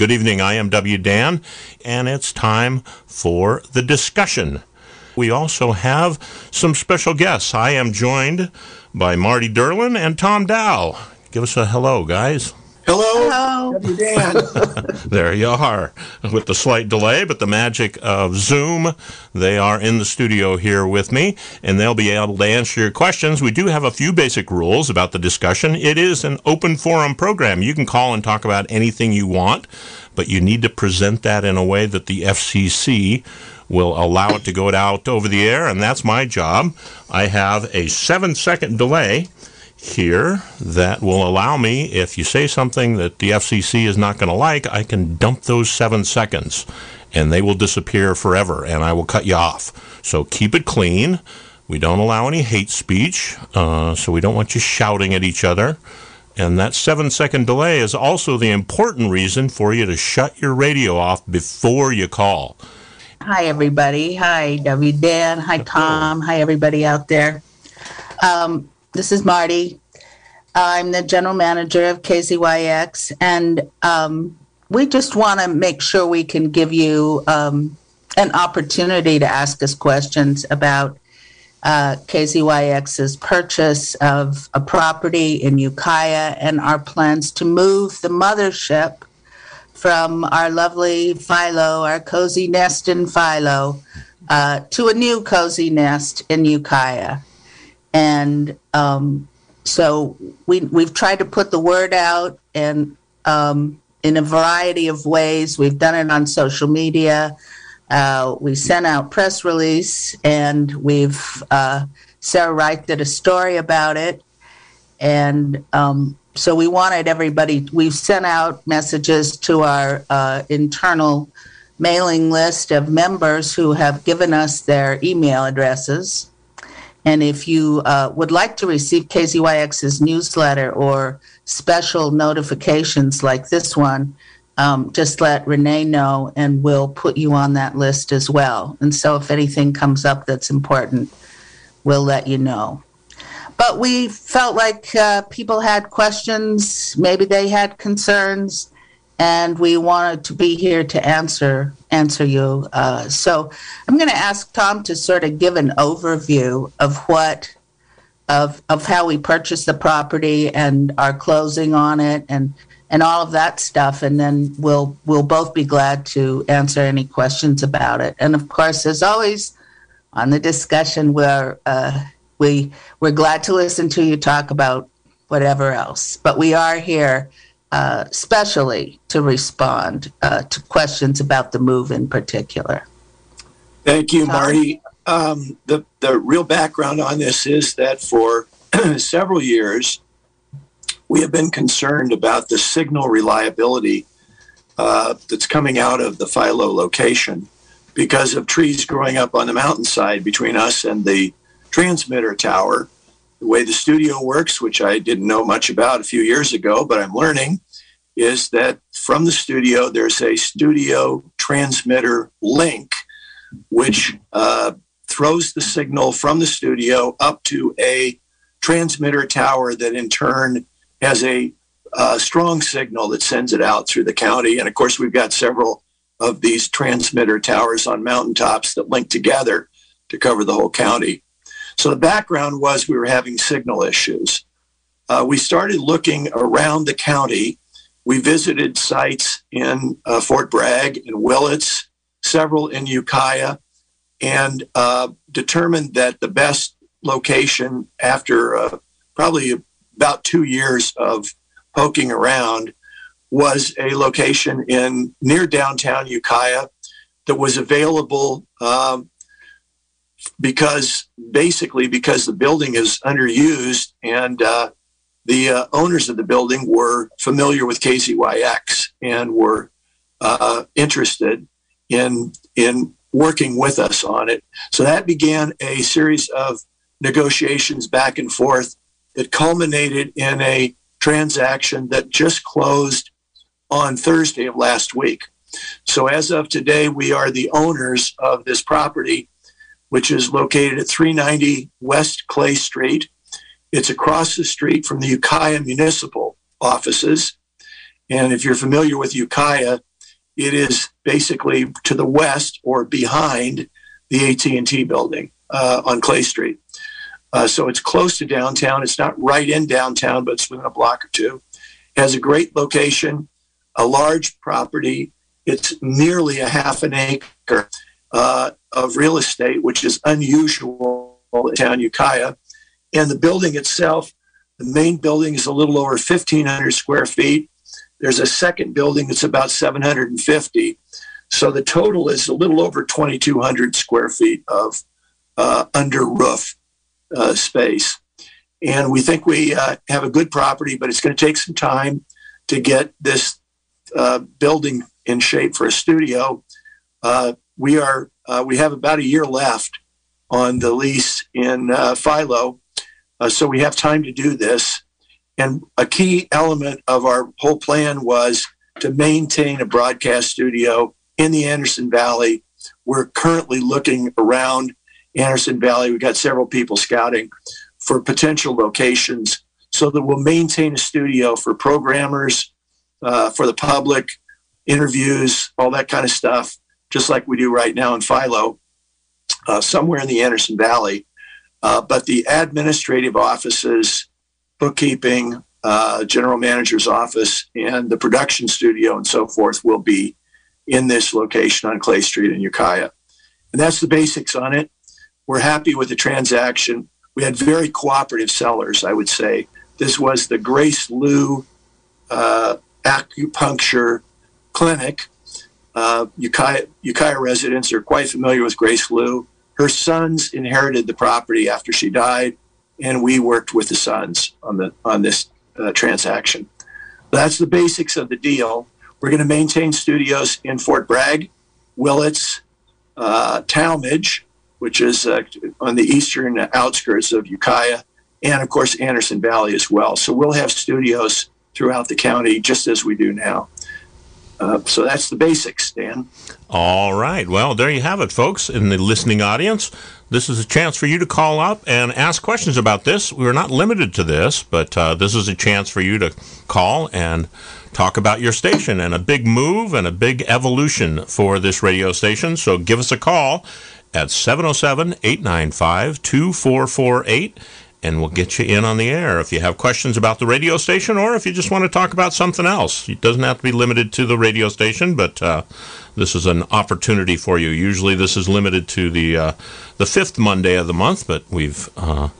Good evening, I am W. Dan, and it's time for the discussion. We also have some special guests. I am joined by Marty Durlin and Tom Dow. Give us a hello, guys. Hello. Hello. There you are, with the slight delay, but the magic of Zoom. They are in the studio here with me, and they'll be able to answer your questions. We do have a few basic rules about the discussion. It is an open forum program. You can call and talk about anything you want, but you need to present that in a way that the FCC will allow it to go out over the air, and that's my job. I have a seven second delay here that will allow me, if you say something that the FCC is not going to like, I can dump those seven seconds and they will disappear forever and I will cut you off. So keep it clean. We don't allow any hate speech, uh, so we don't want you shouting at each other. And that seven second delay is also the important reason for you to shut your radio off before you call. Hi, everybody. Hi, W. Dan. Hi, Tom. Hi, everybody out there. Um, this is Marty. I'm the general manager of KZYX, and um, we just want to make sure we can give you um, an opportunity to ask us questions about uh, KZYX's purchase of a property in Ukiah and our plans to move the mothership from our lovely Philo, our cozy nest in Philo, uh, to a new cozy nest in Ukiah and um, so we we've tried to put the word out and um, in a variety of ways. We've done it on social media. Uh, we sent out press release, and we've uh, Sarah Wright did a story about it, and um, so we wanted everybody. We've sent out messages to our uh, internal mailing list of members who have given us their email addresses and if you uh, would like to receive KZYX's newsletter or special notifications like this one, um, just let Renee know and we'll put you on that list as well. And so if anything comes up that's important, we'll let you know. But we felt like uh, people had questions, maybe they had concerns, and we wanted to be here to answer answer you. Uh, so I'm going to ask Tom to sort of give an overview of what of of how we purchased the property and our closing on it and and all of that stuff and then we'll we'll both be glad to answer any questions about it and of course as always on the discussion where uh, we we're glad to listen to you talk about whatever else but we are here uh, specially to respond uh, to questions about the move in particular. Thank you, Marty. Um, the, the real background on this is that for several years, we have been concerned about the signal reliability uh, that's coming out of the Philo location because of trees growing up on the mountainside between us and the transmitter tower the way the studio works, which I didn't know much about a few years ago, but I'm learning, is that from the studio, there's a studio transmitter link, which uh, throws the signal from the studio up to a transmitter tower that in turn has a uh, strong signal that sends it out through the county. And of course, we've got several of these transmitter towers on mountaintops that link together to cover the whole county. So the background was we were having signal issues. Uh, we started looking around the county. We visited sites in uh, Fort Bragg and Willits, several in Ukiah, and uh, determined that the best location after uh, probably about two years of poking around was a location in near downtown Ukiah that was available um, because basically because the building is underused and uh, the uh, owners of the building were familiar with KZYX and were uh, interested in in working with us on it. So that began a series of negotiations back and forth that culminated in a transaction that just closed on Thursday of last week. So as of today, we are the owners of this property which is located at 390 West Clay Street. It's across the street from the Ukiah municipal offices. And if you're familiar with Ukiah, it is basically to the west or behind the AT&T building uh, on Clay Street. Uh, so it's close to downtown. It's not right in downtown, but it's within a block or two. It has a great location, a large property. It's nearly a half an acre uh, of real estate, which is unusual in town Ukiah. And the building itself, the main building is a little over 1,500 square feet. There's a second building that's about 750. So the total is a little over 2,200 square feet of uh, under roof uh, space. And we think we uh, have a good property, but it's going to take some time to get this uh, building in shape for a studio. Uh, we are uh, we have about a year left on the lease in Philo, so we have time to do this. And a key element of our whole plan was to maintain a broadcast studio in the Anderson Valley. We're currently looking around Anderson Valley. We've got several people scouting for potential locations so that we'll maintain a studio for programmers, uh, for the public, interviews, all that kind of stuff, just like we do right now in Philo, uh, somewhere in the Anderson Valley. Uh, but the administrative offices bookkeeping, uh, general manager's office, and the production studio and so forth will be in this location on Clay Street in Ukiah. And that's the basics on it. We're happy with the transaction. We had very cooperative sellers, I would say. This was the Grace Lou uh, acupuncture clinic. Uh, Ukiah, Ukiah residents are quite familiar with Grace Lou. Her sons inherited the property after she died and we worked with the Sons on the on this uh, transaction. That's the basics of the deal. We're going to maintain studios in Fort Bragg, Willits, uh, Talmadge, which is uh, on the eastern outskirts of Ukiah, and of course Anderson Valley as well. So we'll have studios throughout the county just as we do now. Uh, so that's the basics, Dan. All right. Well, there you have it, folks, in the listening audience. This is a chance for you to call up and ask questions about this. We're not limited to this, but uh, this is a chance for you to call and talk about your station and a big move and a big evolution for this radio station. So give us a call at 707 895 2448 and we'll get you in on the air if you have questions about the radio station or if you just want to talk about something else. It doesn't have to be limited to the radio station, but uh, this is an opportunity for you. Usually, this is limited to the uh, the fifth Monday of the month, but we've uh,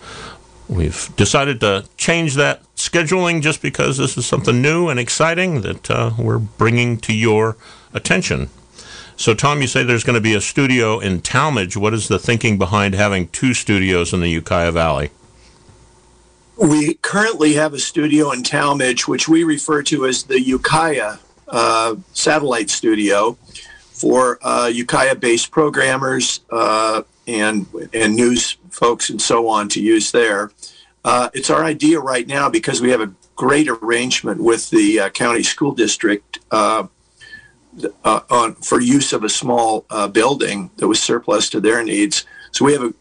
we've decided to change that scheduling just because this is something new and exciting that uh, we're bringing to your attention. So, Tom, you say there's going to be a studio in Talmadge. What is the thinking behind having two studios in the Ukiah Valley? We currently have a studio in Talmadge, which we refer to as the Ukiah uh, Satellite Studio for uh, Ukiah-based programmers uh, and and news folks and so on to use there. Uh, it's our idea right now because we have a great arrangement with the uh, county school district uh, on for use of a small building that was surplus to their needs so we have a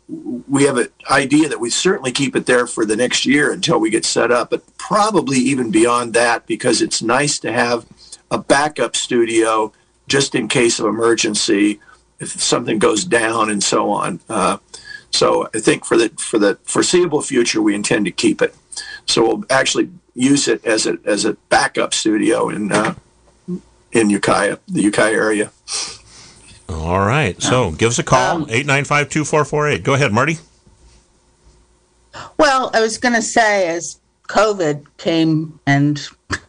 we have an idea that we certainly keep it there for the next year until we get set up, but probably even beyond that because it's nice to have a backup studio just in case of emergency if something goes down and so on. Uh, so I think for the for the foreseeable future, we intend to keep it. So we'll actually use it as a as a backup studio in uh, in Ukiah, the Ukiah area. All right. So give us a call, um, 895 2448. Go ahead, Marty. Well, I was going to say, as COVID came and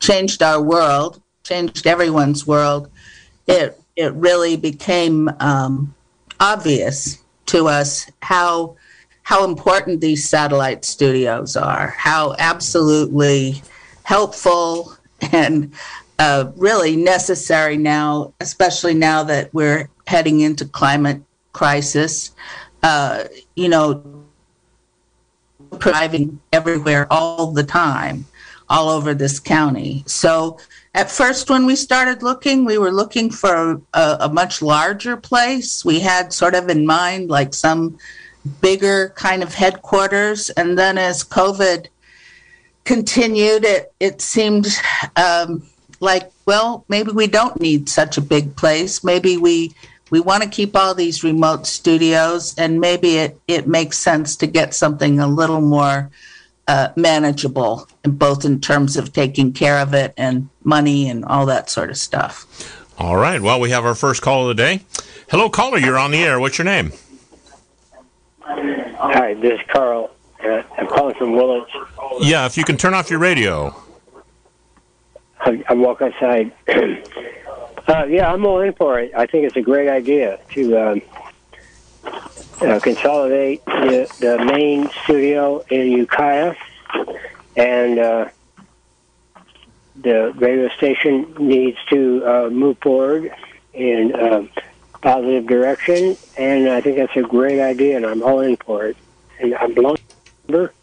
changed our world, changed everyone's world, it, it really became um, obvious to us how how important these satellite studios are, how absolutely helpful and uh, really necessary now, especially now that we're heading into climate crisis. Uh, you know, driving everywhere all the time, all over this county. So at first, when we started looking, we were looking for a, a much larger place. We had sort of in mind like some bigger kind of headquarters. And then as COVID continued, it, it seemed um, like, well, maybe we don't need such a big place. Maybe we we want to keep all these remote studios, and maybe it it makes sense to get something a little more uh, manageable, both in terms of taking care of it and money and all that sort of stuff. All right. Well, we have our first call of the day. Hello, caller. You're on the air. What's your name? Hi, this is Carl. Uh, I'm calling from Willits. Yeah, if you can turn off your radio. I, I walk outside. uh, yeah, I'm all in for it. I think it's a great idea to um, uh, consolidate the, the main studio in Ukiah, and uh, the radio station needs to uh, move forward in a positive direction. And I think that's a great idea, and I'm all in for it. And I'm belong member,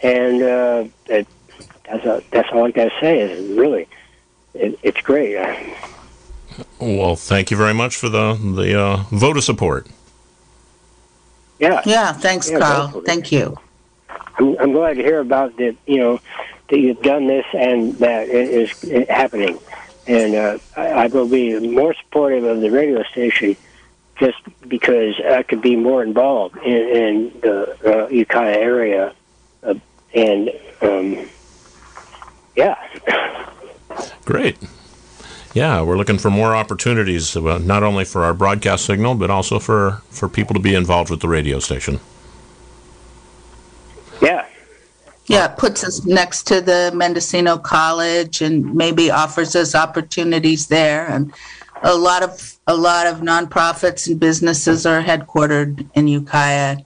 and uh, that's a, that's all I got to say. Is really, it, it's great. Well, thank you very much for the the uh, vote of support. Yeah, Yeah, thanks, Yeah, Carl. definitely. Thank you. I'm, I'm glad to hear about that. You know that you've done this and that it is happening, and uh, I, I will be more supportive of the radio station. Just because I could be more involved in, in the uh, Ukiah area, uh, and um, yeah, Great. Yeah, we're looking for more opportunities, uh, not only for our broadcast signal, but also for, for people to be involved with the radio station. yeah, Yeah, it puts us next to the Mendocino College and maybe offers us opportunities there. And a lot of a lot of nonprofits and businesses are headquartered in Ukiah,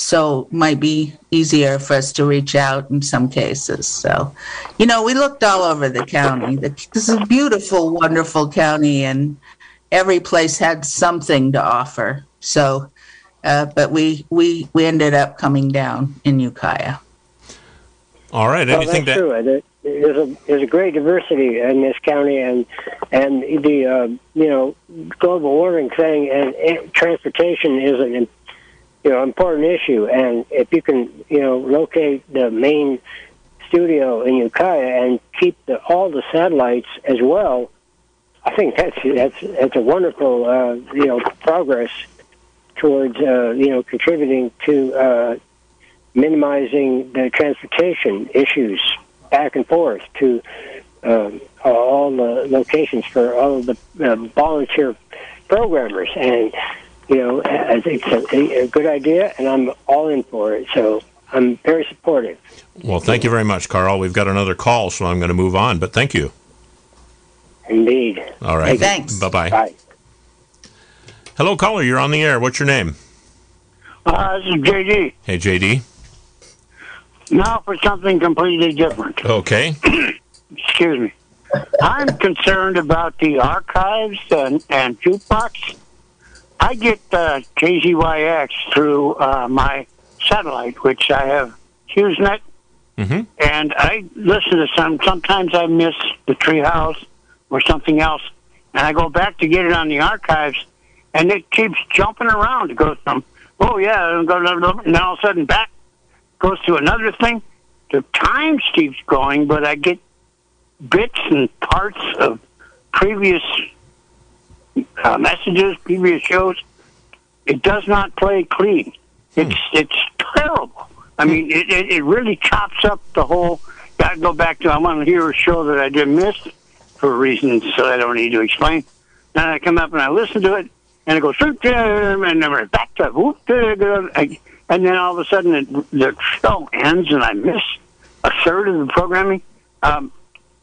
so might be easier for us to reach out in some cases. So, you know, we looked all over the county. The- This is a beautiful, wonderful county, and every place had something to offer. So, uh, but we we we ended up coming down in Ukiah. All right. Well, Anything that's to true. There's a there's a great diversity in this county, and and the uh, you know global warming thing and, and transportation is an you know important issue. And if you can you know locate the main studio in Ukiah and keep the, all the satellites as well, I think that's that's that's a wonderful uh, you know progress towards uh, you know contributing to uh, minimizing the transportation issues back and forth to um, all the locations for all the uh, volunteer programmers. And, you know, I think it's a, a good idea, and I'm all in for it. So I'm very supportive. Well, thank you very much, Carl. We've got another call, so I'm going to move on, but thank you. Indeed. All right. Thanks. Bye-bye. Bye. Hello, caller. You're on the air. What's your name? Uh, this is JD. Hey, JD. Now for something completely different. Okay. Excuse me. I'm concerned about the archives and, and jukebox. I get uh, KZYX through uh, my satellite, which I have HughesNet, Mhm. and I listen to some. Sometimes I miss the Treehouse or something else, and I go back to get it on the archives, and it keeps jumping around. It goes from, oh yeah, and go- and then all of a sudden back goes to another thing. The time keeps going, but I get bits and parts of previous uh, messages, previous shows. It does not play clean. It's it's terrible. I mean, it, it, it really chops up the whole. I go back to I want to hear a show that I didn't miss for reasons so I don't need to explain. And I come up and I listen to it, and it goes and then we're back to whoop, and then all of a sudden it, the show ends and I miss a third of the programming. Um,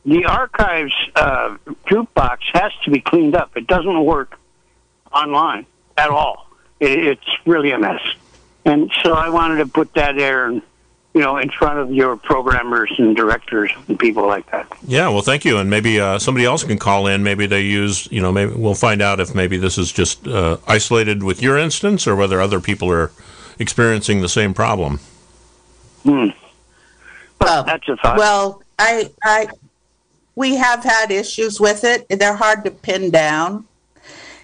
the archives uh, jukebox has to be cleaned up. It doesn't work online at all. It, it's really a mess. And so I wanted to put that there, and you know, in front of your programmers and directors and people like that. Yeah, well, thank you. And maybe uh, somebody else can call in. Maybe they use, you know, maybe we'll find out if maybe this is just uh, isolated with your instance or whether other people are experiencing the same problem. Hmm. Well, That's a thought. Well, I, I, we have had issues with it. They're hard to pin down.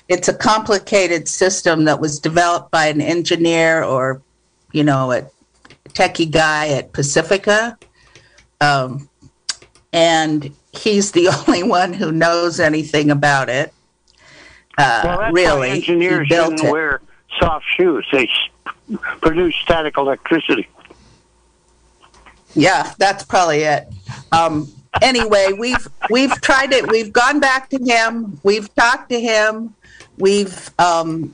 It's a complicated system that was developed by an engineer or, you know, a techie guy at Pacifica. Um, and he's the only one who knows anything about it. Uh, well, that's really, why engineers shouldn't it. wear soft shoes. They s- produce static electricity. Yeah, that's probably it. Um, anyway, we've we've tried it. We've gone back to him. We've talked to him. We've um,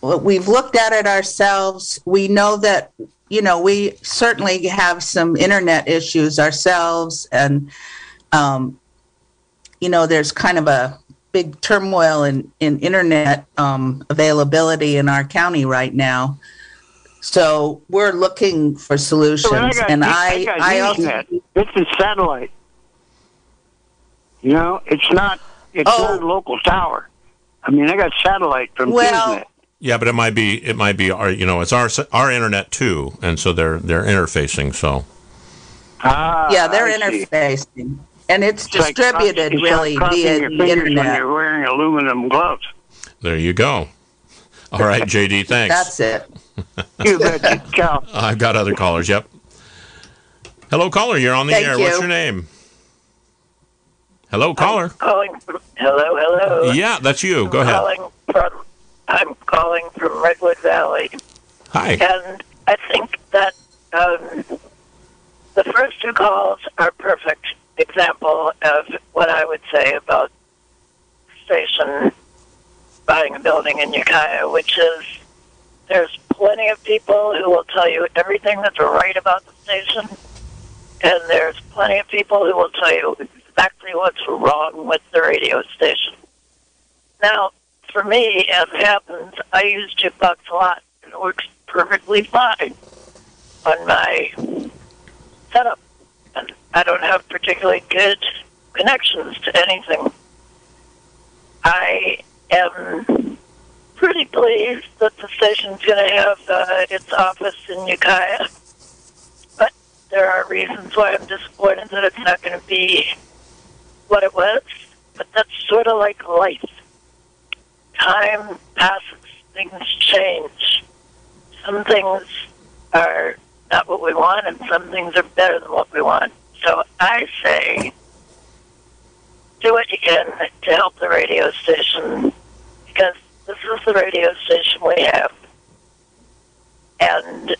we've looked at it ourselves. We know that you know we certainly have some internet issues ourselves, and um, you know there's kind of a big turmoil in in internet um, availability in our county right now. So we're looking for solutions, I got, and I, I I also this is satellite. You know, it's not. It's Oh. not a local tower. I mean, I got satellite from Well, HughesNet. Yeah, but it might be it might be our you know it's our our internet too, and so they're they're interfacing. So Ah, yeah, they're I see. interfacing, and it's It's like distributed cross- it's really like crossing via your the fingers When you're wearing aluminum gloves. there you go. All right, JD, thanks. That's it. You betcha. Ciao. I've got other callers. Yep. Hello, caller. You're on the Thank air. you. What's your name? Hello, caller. calling from, hello, hello. Yeah, that's you. Go ahead. Calling from, I'm calling from Redwood Valley, Hi. and I think that um, the first two calls are perfect example of what I would say about station buying a building in Ukiah, which is there's plenty of people who will tell you everything that's right about the station, and there's plenty of people who will tell you exactly what's wrong with the radio station. Now, for me, as happens, I use Jukebox a lot, and it works perfectly fine on my setup. And I don't have particularly good connections to anything. I am pretty pleased that the station's going to have uh, its office in Ukiah. But there are reasons why I'm disappointed that it's not going to be what it was. But that's sort of like life. Time passes, things change. Some things are not what we want, and some things are better than what we want. So I say, do what you can to help the radio station because this is the radio station we have. And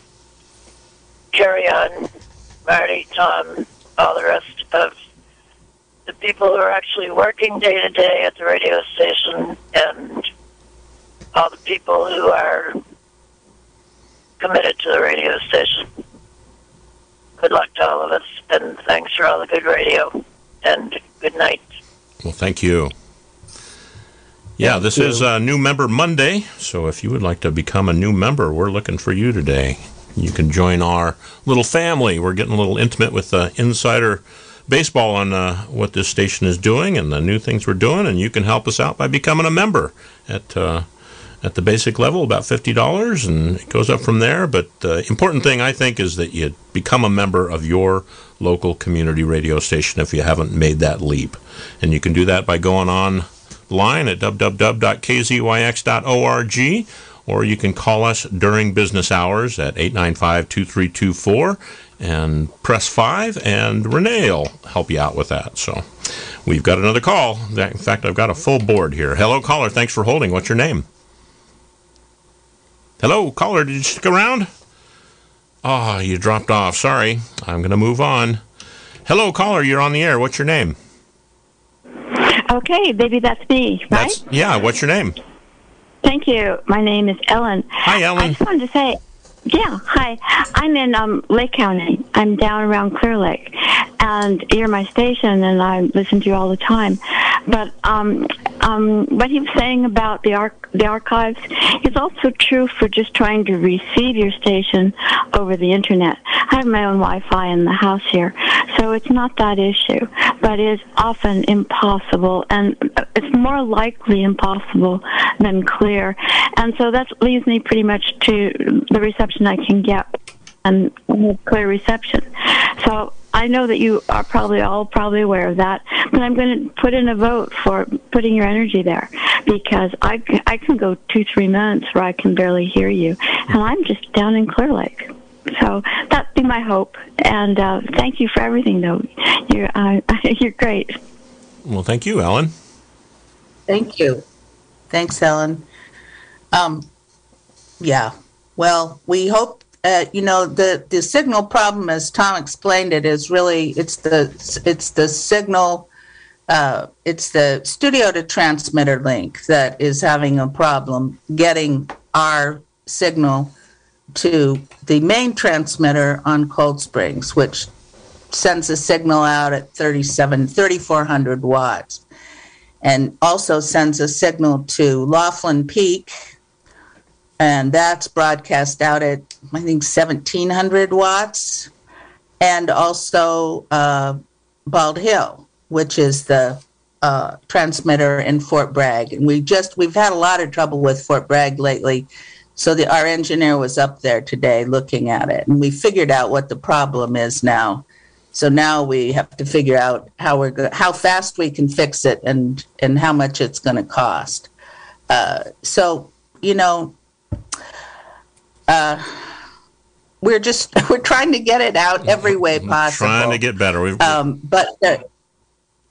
carry on, Marty, Tom, all the rest of the people who are actually working day to day at the radio station and all the people who are committed to the radio station. Good luck to all of us, and thanks for all the good radio, and good night. Well, thank you. Yeah, this is uh, New Member Monday, so if you would like to become a new member, we're looking for you today. You can join our little family. We're getting a little intimate with the insider baseball on uh, what this station is doing and the new things we're doing, and you can help us out by becoming a member at uh, at the basic level, about fifty dollars, and it goes up from there. But the important thing I think is that you become a member of your local community radio station if you haven't made that leap, and you can do that by going online at www.kzyx.org, or you can call us during business hours at 895-2324 and press 5 and Renee will help you out with that. So we've got another call. In fact, I've got a full board here. Hello caller, thanks for holding. What's your name? Hello, caller, did you stick around? Ah, you dropped off. Sorry. I'm going to move on. Hello, caller, you're on the air. What's your name? Okay, baby, that's me, right? That's yeah, what's your name? Thank you. My name is Ellen. Hi, Ellen. I just wanted to say, yeah, hi. I'm in um, Lake County. I'm down around Clear Lake, and you're my station, and I listen to you all the time. But um, um, what he was saying about the arch- the archives is also true for just trying to receive your station over the internet. I have my own Wi-Fi in the house here, so it's not that issue, but it is often impossible, and it's more likely impossible than clear. And so that leaves me pretty much to the reception I can get and clear reception. So I know that you are probably all probably aware of that, but I'm going to put in a vote for putting your energy there because I, I can go two, three months where I can barely hear you, and I'm just down in Clear Lake. So that'd be my hope. And uh, thank you for everything, though. You're uh, you're great. Well, thank you, Ellen. Thank you. Thanks, Ellen. Um, yeah. Well, we hope. Uh, you know the the signal problem, as Tom explained it, is really it's the it's the signal. Uh, it's the studio to transmitter link that is having a problem getting our signal to the main transmitter on Cold Springs, which sends a signal out at 37, 3,400 watts, and also sends a signal to Laughlin Peak, and that's broadcast out at, I think, 1,700 watts, and also uh, Bald Hill, which is the uh, transmitter in Fort Bragg. And we just, we've had a lot of trouble with Fort Bragg lately so the, our engineer was up there today looking at it, and we figured out what the problem is now. So now we have to figure out how we're go- how fast we can fix it and and how much it's going to cost. Uh, so you know, uh, we're just we're trying to get it out every way possible. Trying to get better. We've, Um, but uh,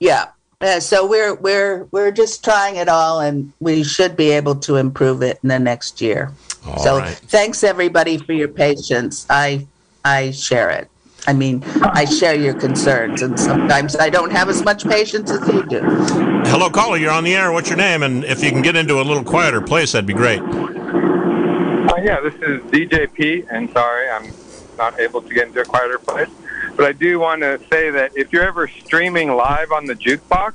yeah, uh, so we're we're we're just trying it all, and we should be able to improve it in the next year. all so right. thanks everybody for your patience. I I share it. I mean, I share your concerns, and sometimes I don't have as much patience as you do. Hello, caller. You're on the air. What's your name? And if you can get into a little quieter place, that'd be great. Yeah, this is DJP, and sorry, I'm not able to get into a quieter place. But I do want to say that if you're ever streaming live on the jukebox,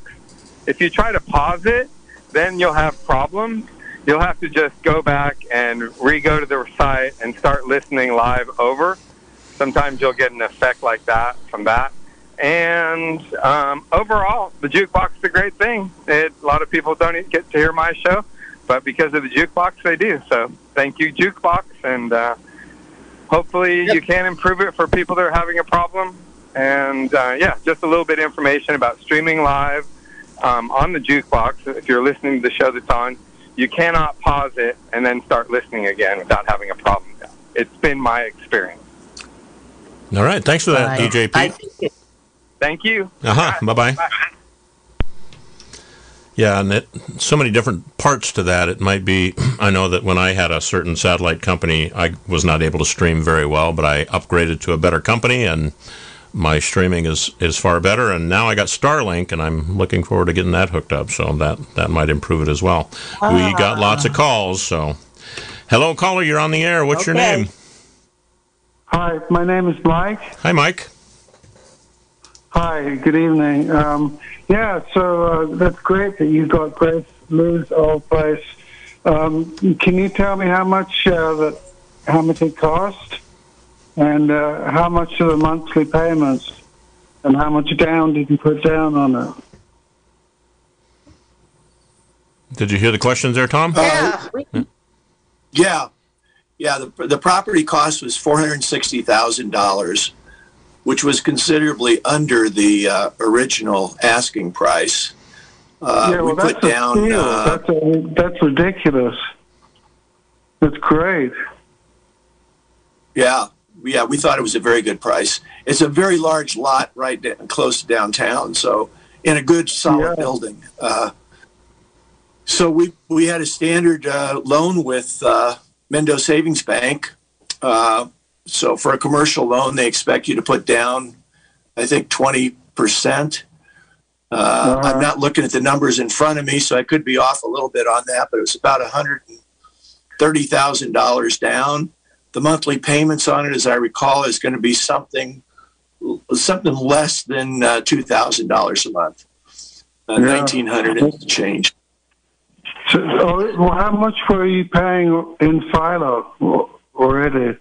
if you try to pause it, then you'll have problems. You'll have to just go back and re-go to the site and start listening live over. Sometimes you'll get an effect like that from that. And um, overall, the jukebox is a great thing. It, a lot of people don't get to hear my show, but because of the jukebox, they do. So thank you, jukebox, and uh, hopefully you can improve it for people that are having a problem. And uh, yeah, just a little bit of information about streaming live um, on the jukebox. If you're listening to the show that's on, you cannot pause it and then start listening again without having a problem. It's been my experience. All right. Thanks for that, I- DJP. I Thank you. Uh huh. Bye bye. Yeah, and it, so many different parts to that. It might be, I know that when I had a certain satellite company, I was not able to stream very well, but I upgraded to a better company and my streaming is, is far better. And now I got Starlink and I'm looking forward to getting that hooked up. So that, that might improve it as well. We got lots of calls. So, hello, caller. You're on the air. What's your name? Hi, my name is Mike. Hi, Mike. Hi, good evening. Um, yeah, so uh, that's great that you got Grace Lou's old place. Um, can you tell me how much uh, that how much it cost, and uh, how much of the monthly payments, and how much down did you put down on it? Did you hear the questions there, Tom? Yeah. Uh, yeah. Yeah. The, the property cost was $460,000 which was considerably under the uh, original asking price. Uh, yeah, we well, that's put down. Uh, that's a, that's ridiculous. That's great. yeah, yeah. We thought it was a very good price. It's a very large lot right da- close to downtown, so in a good solid Yeah. building. Uh, so we we had a standard uh, loan with uh, Mendo Savings Bank. Uh, so for a commercial loan, they expect you to put down, I think, twenty percent. Uh, Uh-huh. I'm not looking at the numbers in front of me, so I could be off a little bit on that, but it was about a hundred and thirty thousand dollars down. The monthly payments on it, as I recall, is going to be something something less than uh, two thousand dollars a month, uh, Yeah. nineteen hundred and change. So, oh, well, how much were you paying in Philo already?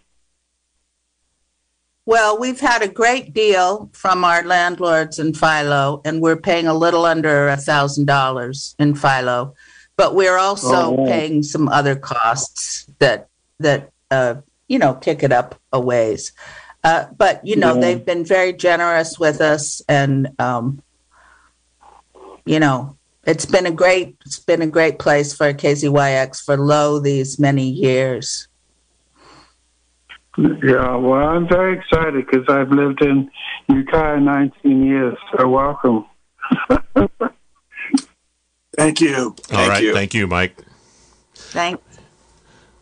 Well, we've had a great deal from our landlords in Philo, and we're paying a little under a thousand dollars in Philo, but we're also Oh, paying some other costs that that uh, you know kick it up a ways. Uh, but you know Yeah. they've been very generous with us, and um, you know it's been a great it's been a great place for KZYX for low these many years. Yeah, well, I'm very excited because I've lived in Ukiah 19 years. So welcome. Thank you. Thank All right. you. Thank you, Mike. Thanks.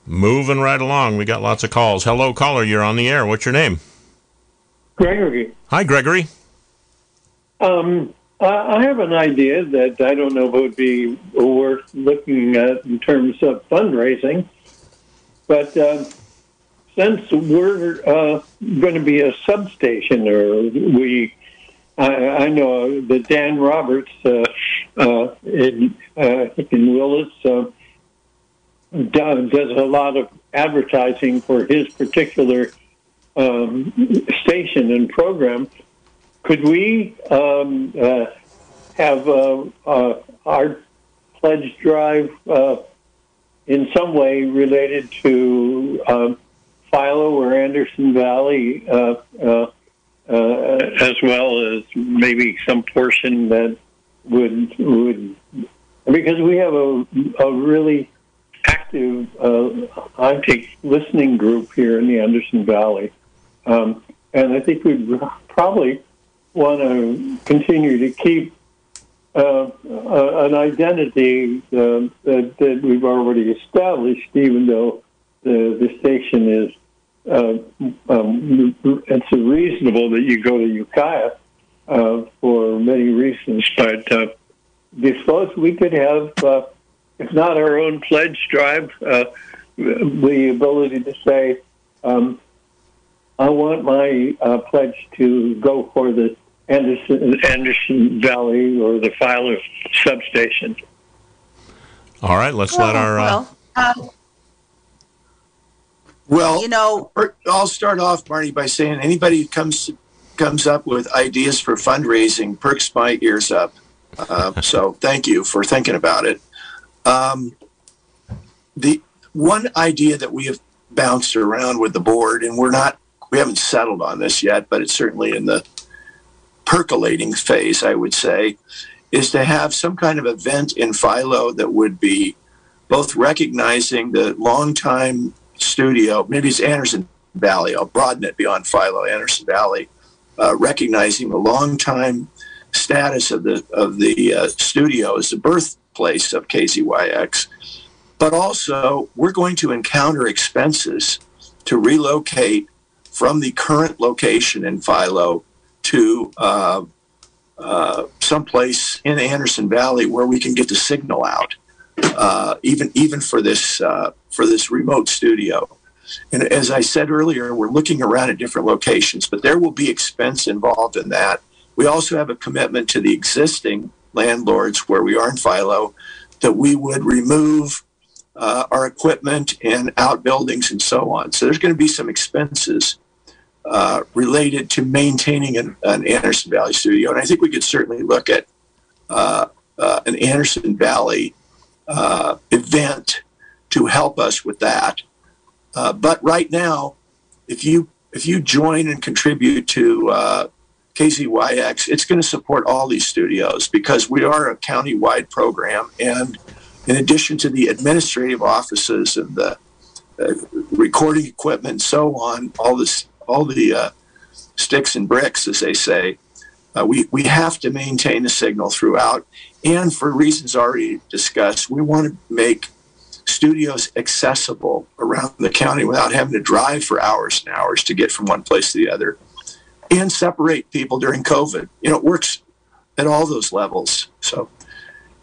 Moving right along. We got lots of calls. Hello, caller. You're on the air. What's your name? Gregory, Hi, Gregory. um, I I have an idea that I don't know if it would be worth looking at in terms of fundraising, but uh, since we're uh, going to be a substation, or we, I, I know that Dan Roberts uh, uh, in, uh, in Willits uh, does a lot of advertising for his particular um, station and program. Could we um, uh, have uh, uh, our pledge drive uh, in some way related to um, Philo or Anderson Valley, uh, uh, uh, as well as maybe some portion that would would because we have a, a really active listening group here in the Anderson Valley, um, and I think we'd probably want to continue to keep uh, uh, an identity uh, that, that we've already established, even though the, the station is um, it's reasonable that you go to Ukiah uh, for many reasons, but uh, do suppose we could have, uh, if not our own pledge drive, uh, the ability to say, um, I want my uh, pledge to go for the Anderson, Anderson Valley or the Philo substation. All right. Let's let our. Uh, well, um, Well, you know, I'll start off, Marty, by saying anybody who comes comes up with ideas for fundraising perks my ears up. Uh, so thank you for thinking about it. Um, the one idea that we have bounced around with the board, and we're not, we haven't settled on this yet, but it's certainly in the percolating phase, I would say, is to have some kind of event in Philo that would be both recognizing the longtime studio, maybe it's Anderson Valley, I'll broaden it beyond Philo, Anderson Valley, uh, recognizing the longtime status of the of the uh, studio as the birthplace of KZYX, but also we're going to encounter expenses to relocate from the current location in Philo to uh, uh, someplace in Anderson Valley where we can get the signal out, uh, even even for this uh, for this remote studio. And as I said earlier, we're looking around at different locations, but there will be expense involved in that. We also have a commitment to the existing landlords where we are in Philo that we would remove uh, our equipment and outbuildings and so on. So there's going to be some expenses uh, related to maintaining an, an, Anderson Valley studio. And I think we could certainly look at uh, uh an Anderson Valley uh, event to help us with that. Uh, but right now, if you if you join and contribute to KZYX, it's going to support all these studios because we are a county-wide program. And in addition to the administrative offices and the uh, recording equipment and so on, all this, all the uh, sticks and bricks, as they say, uh, we, we have to maintain the signal throughout. And for reasons already discussed, we want to make studios accessible around the county without having to drive for hours and hours to get from one place to the other and separate people during COVID. You know, it works at all those levels. So,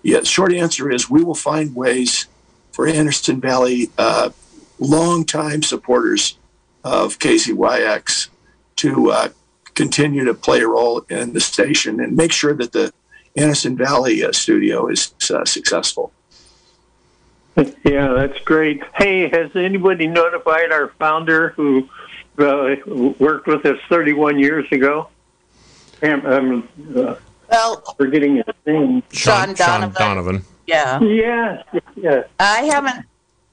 yeah, short answer is we will find ways for Anderson Valley uh, longtime supporters of KZYX to uh, continue to play a role in the station and make sure that the Anderson Valley uh, studio is uh, successful. Yeah, that's great. Hey, has anybody notified our founder who uh, worked with us 31 years ago. I'm, I'm uh, well, forgetting his name. Sean, Sean Donovan. Donovan. Yeah. Yes, yes. I haven't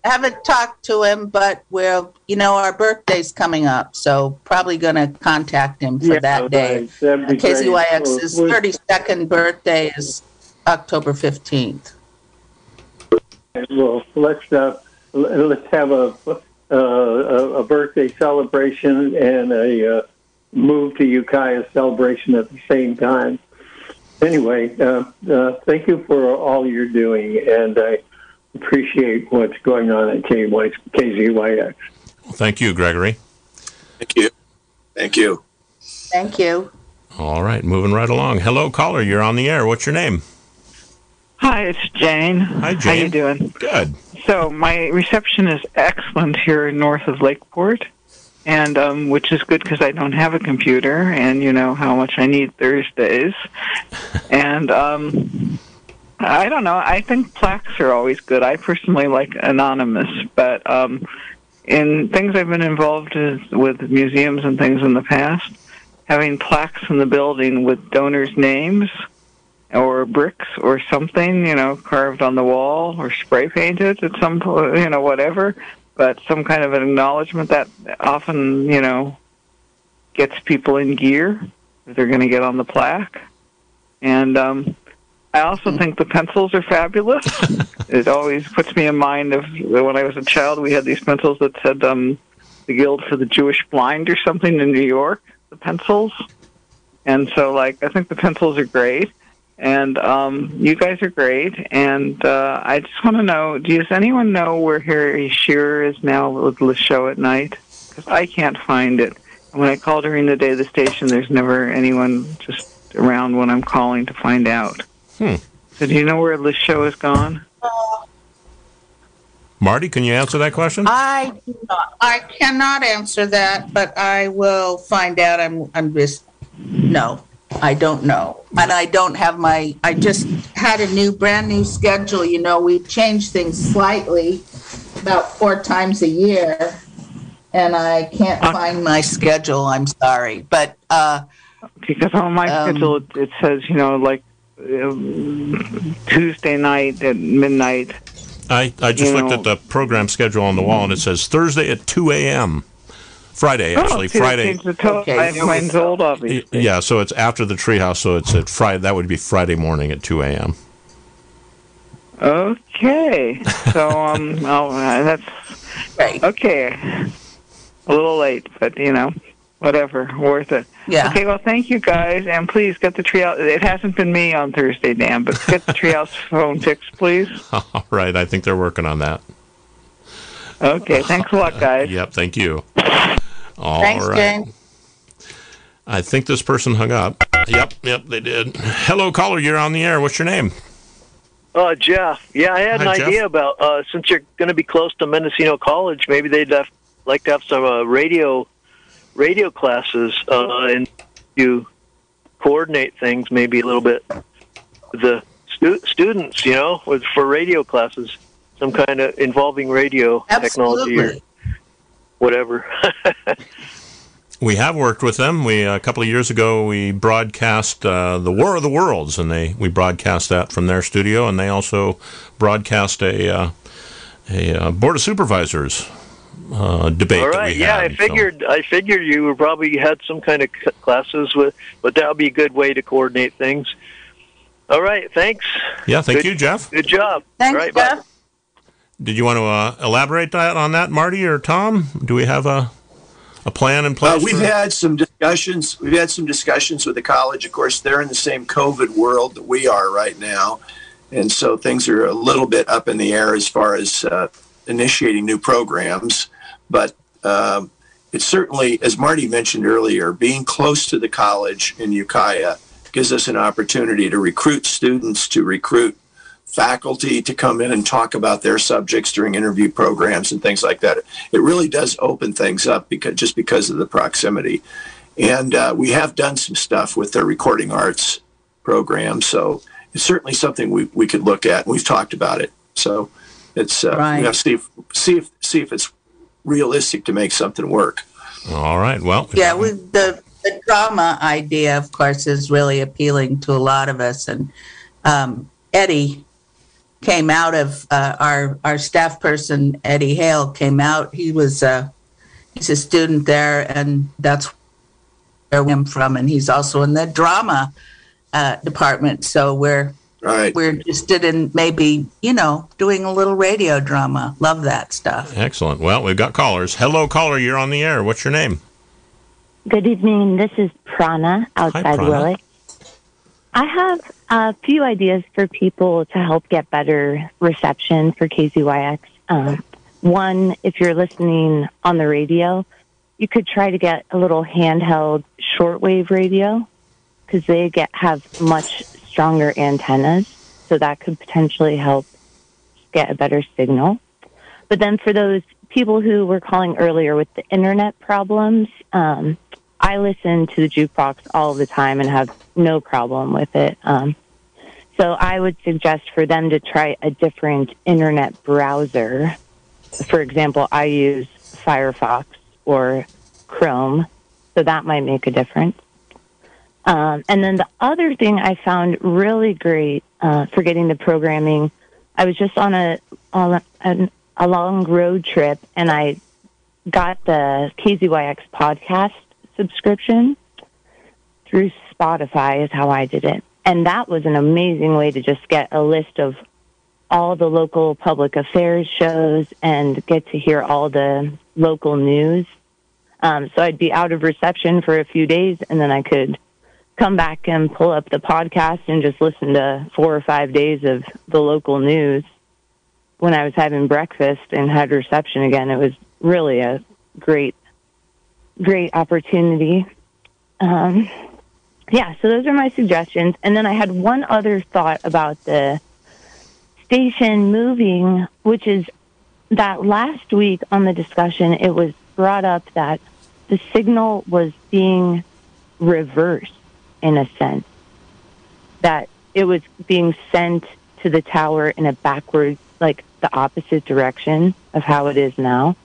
haven't talked to him, but we're you know our birthday's coming up, so probably going to contact him for Yeah, that day. right. That'd be great. KZYX's thirty second birthday is October fifteenth. Well, let's uh, let's have a uh, a, a birthday celebration and a uh, move to Ukiah celebration at the same time. Anyway, uh, uh, thank you for all you're doing, and I appreciate what's going on at KY, KZYX. Thank you, Gregory. Thank you. Thank you. Thank you. All right, moving right along. Hello, caller. You're on the air. What's your name? Hi, it's Jane. Hi, Jane. How Jane. you doing? Good. So my reception is excellent here north of Lakeport, and um, which is good because I don't have a computer, and you know how much I need Thursdays. and um, I don't know. I think plaques are always good. I personally like anonymous, but um, in things I've been involved with museums and things in the past, having plaques in the building with donors' names or bricks or something, you know, carved on the wall or spray painted at some point, you know, whatever. But some kind of an acknowledgement that often, you know, gets people in gear they're going to get on the plaque. And um, I also think the pencils are fabulous. it always puts me in mind of when I was a child. We had these pencils that said um, the Guild for the Jewish Blind or something in New York. The pencils, and so like I think the pencils are great and um, you guys are great. And uh, I just want to know: Does anyone know where Harry Shearer is now with the show at night? Because I can't find it. And when I call during the day of the station, there's never anyone just around when I'm calling to find out. Hmm. So do you know where the show has gone? Marty, can you answer that question? I do not, I cannot answer that, but I will find out. I'm I'm just no, I don't know, and I don't have my. I just had a new, brand new schedule. You know, we change things slightly, about four times a year, and I can't find my schedule. I'm sorry, but uh, Because on my Um, schedule it, it says, you know, like Tuesday night at midnight. I, I just looked know- at the program schedule on the wall and it says Thursday at 2 a.m. Friday, actually. oh, see, Friday. changed the to- Okay, I- there we mine's old, obviously. Yeah, so it's after the treehouse, so it's at Friday. That would be Friday morning at 2 a.m. Okay. So um, oh, uh, that's right. okay. A little late, but you know, whatever, worth it. Yeah. Okay. Well, thank you guys, and please get the treehouse. It hasn't been me on Thursday, Dan, but get the treehouse phone fixed, please. All right, I think they're working on that. Okay. Thanks a lot, guys. Yep, thank you. All Thanks, right. Jane. I think this person hung up. Yep, yep, they did. Hello, caller, you're on the air. What's your name? Uh, Jeff. Yeah, I had Hi, an Jeff. idea about uh, since you're going to be close to Mendocino College, maybe they'd have, like to have some uh, radio radio classes uh, and you coordinate things maybe a little bit with the stu- students, you know, with for radio classes, some kind of involving radio technology or whatever. We have worked with them. We a couple of years ago we broadcast uh, the War of the Worlds, and they we broadcast that from their studio, and they also broadcast a uh, a uh, board of supervisors uh, debate. All that right. we Yeah, I had, so- figured. I figured you were probably had some kind of c- classes with, but that would be a good way to coordinate things. All right. Thanks. Yeah, thank Good- you, Jeff. Good job. Thanks, All right, bye. Jeff. Did you want to uh, elaborate that on that, Marty or Tom? Do we have a a plan in place? Uh, we've for- had some discussions. We've had some discussions with the college. Of course, they're in the same COVID world that we are right now, and so things are a little bit up in the air as far as uh, initiating new programs. But um, it's certainly, as Marty mentioned earlier, being close to the college in Ukiah gives us an opportunity to recruit students, to recruit faculty to come in and talk about their subjects during interview programs and things like that. It really does open things up because just because of the proximity. And uh, we have done some stuff with their recording arts program, so it's certainly something we, we could look at. We've talked about it, so it's uh, Right. we have to see if, see if see if it's realistic to make something work. All right. Well, Yeah, we, the the drama idea, of course, is really appealing to a lot of us. And um, Eddie came out of uh, our our staff person, Eddie Hale, came out. He was uh, he's a student there, and that's where I'm from. And he's also in the drama uh, department. So we're Right. we're interested in maybe, you know, doing a little radio drama. Love that stuff. Excellent. Well, we've got callers. Hello, caller. You're on the air. What's your name? Good evening. This is Prana outside Prana. Willits. I have a few ideas for people to help get better reception for KZYX. Um, one, if you're listening on the radio, you could try to get a little handheld shortwave radio because they get have much stronger antennas, so that could potentially help get a better signal. But then for those people who were calling earlier with the internet problems, um, I listen to the jukebox all the time and have no problem with it. Um, so I would suggest for them to try a different internet browser. For example, I use Firefox or Chrome, so that might make a difference. Um, and then the other thing I found really great uh, for getting the programming, I was just on a on a, a long road trip, and I got the KZYX podcast subscription through Spotify is how I did it. And that was an amazing way to just get a list of all the local public affairs shows and get to hear all the local news. Um, so I'd be out of reception for a few days and then I could come back and pull up the podcast and just listen to four or five days of the local news. When I was having breakfast and had reception again, it was really a great, great opportunity. Um, yeah, so those are my suggestions. And then I had one other thought about the station moving, which is that last week on the discussion, it was brought up that the signal was being reversed in a sense, that it was being sent to the tower in a backwards, like the opposite direction of how it is now.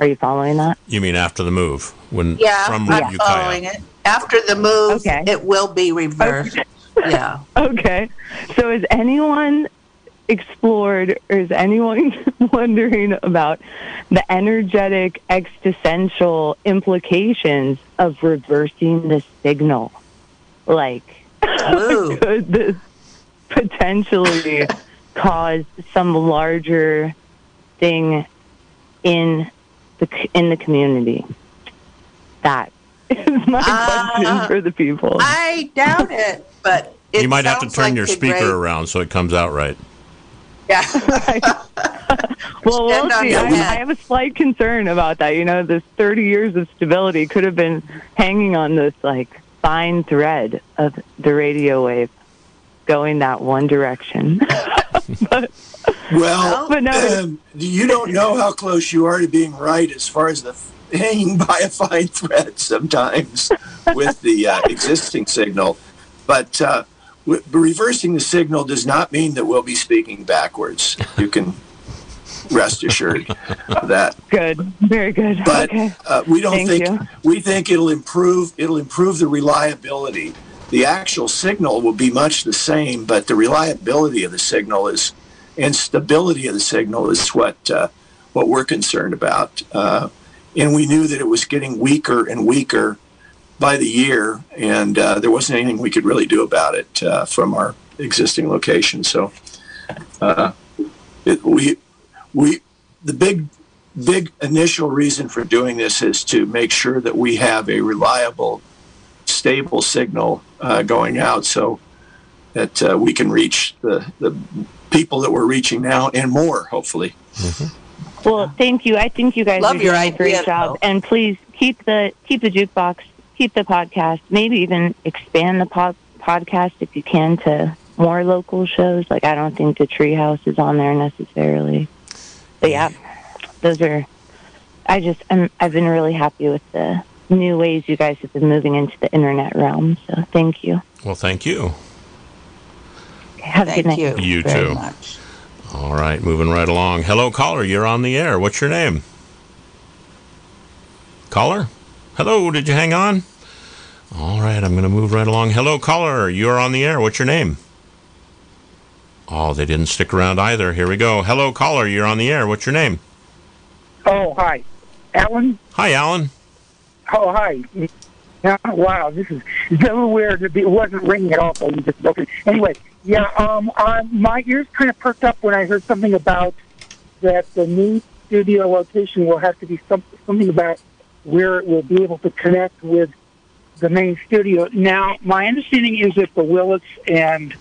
Are you following that? You mean after the move? When Yeah, from I'm Ukiah. following it. After the move, it will be reversed. Yeah. Okay. So has anyone explored or is anyone wondering about the energetic existential implications of reversing the signal? Like, could this potentially cause some larger thing in the in the community? That is my question Uh, for the people. I doubt it, but it you might have to turn like your speaker great- around so it comes out right. Yeah. Well, we'll see. I. I have a slight concern about that. You know, this 30 years of stability could have been hanging on this like fine thread of the radio wave going that one direction. Well, But no- um, you don't know how close you are to being right as far as the hanging by a fine thread sometimes with the uh, existing signal. But uh, w- reversing the signal does not mean that we'll be speaking backwards. You can rest assured of that. good, very good. But okay. uh, we don't Thank think you. we think it'll improve. It'll improve the reliability. The actual signal will be much the same, but the reliability of the signal is and stability of the signal is what uh, what we're concerned about. Uh, and we knew that it was getting weaker and weaker by the year, and uh, there wasn't anything we could really do about it uh, from our existing location. So uh, it, we we the big big initial reason for doing this is to make sure that we have a reliable, stable signal uh, going out, so that uh, we can reach the the people that we're reaching now and more, hopefully. Well, thank you. I think you guys Love are your doing a great job. though. And please keep the keep the jukebox, keep the podcast, maybe even expand the pod, podcast if you can to more local shows. Like I don't think the Treehouse is on there necessarily. But yeah, those are. I just I'm, I've been really happy with the new ways you guys have been moving into the internet realm. So thank you. Well, thank you. Okay, have a good night. you. You very too. much. All right, moving right along. Hello, caller. You're on the air. What's your name? Caller? Hello, did you hang on? All right, I'm going to move right along. Hello, caller. You're on the air. What's your name? Oh, they didn't stick around either. Here we go. Hello, caller. You're on the air. What's your name? Oh, hi. Alan? Hi, Alan. Oh, hi. Yeah, wow, this is it's a little weird. It wasn't ringing at all, so you just broken. Anyway, yeah, um, uh, my ears kind of perked up when I heard something about that the new studio location will have to be some, something about where it will be able to connect with the main studio. Now, my understanding is that the Willits and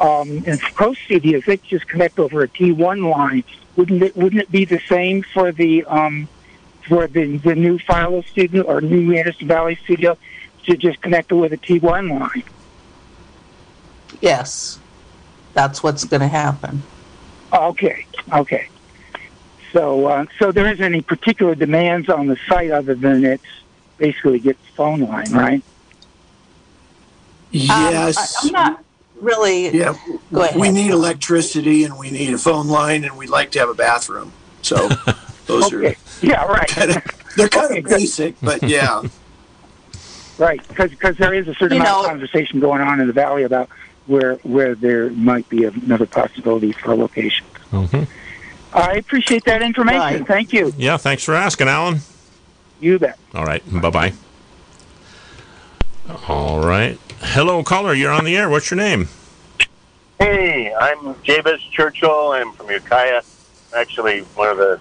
um, and Pro Studios they just connect over a T1 line. Wouldn't it? Wouldn't it be the same for the um, for the the new Philo studio or new Anderson Valley studio to just connect it with a T1 line? Yes, that's what's going to happen. Okay, okay. So, uh, so there isn't any particular demands on the site other than it's basically get phone line, right? Yes. Um, I, am not really. Yeah. Go ahead. We need electricity and we need a phone line and we'd like to have a bathroom. So those okay. are yeah, right. Kinda, they're kind Okay, of good. basic, but yeah. Right, because there is a certain You amount know- of conversation going on in the valley about where where there might be another possibility for a location. hmm I appreciate that information. Right. Thank you. Yeah, thanks for asking, Alan. You bet. All right, bye bye. All right. Hello, caller. You're on the air. What's your name? Hey, I'm Jabez Churchill. I'm from Ukiah. Actually, one of the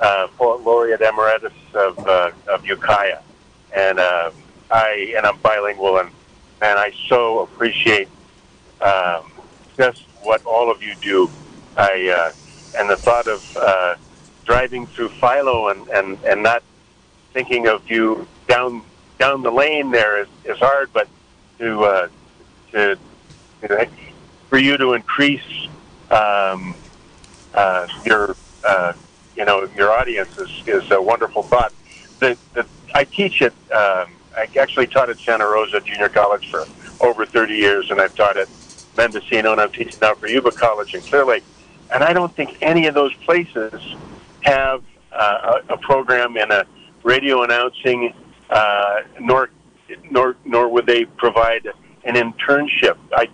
uh, poet laureate emeritus of uh, of Ukiah, and uh, I and I'm bilingual, and and I so appreciate um, just what all of you do. I uh, and the thought of uh, driving through Philo and, and, and not thinking of you down down the lane there is, is hard, but to uh, to to- for you to increase um, uh, your uh, you know your audience is, is a wonderful thought. The, the, I teach at um, I actually taught at Santa Rosa Junior College for over 30 years, and I've taught at Mendocino, and I'm teaching now for Yuba College in Clear Lake. And I don't think any of those places have uh, a, a program in a radio announcing, uh, nor nor nor would they provide an internship. I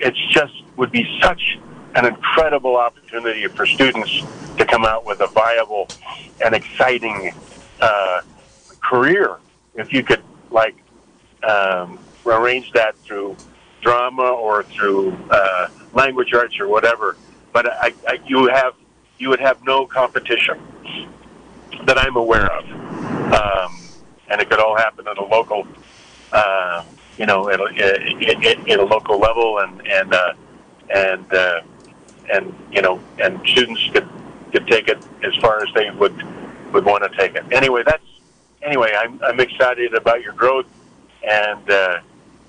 it's just would be such an incredible opportunity for students to come out with a viable and exciting uh, career if you could like um, arrange that through drama or through uh, language arts or whatever. But I, I, you have you would have no competition that I'm aware of, um, and it could all happen at a local, uh, you know, at a, at, at, at a local level, and and uh, and uh, and you know, and students could could take it as far as they would would want to take it. Anyway, that's anyway. I'm I'm excited about your growth, and uh,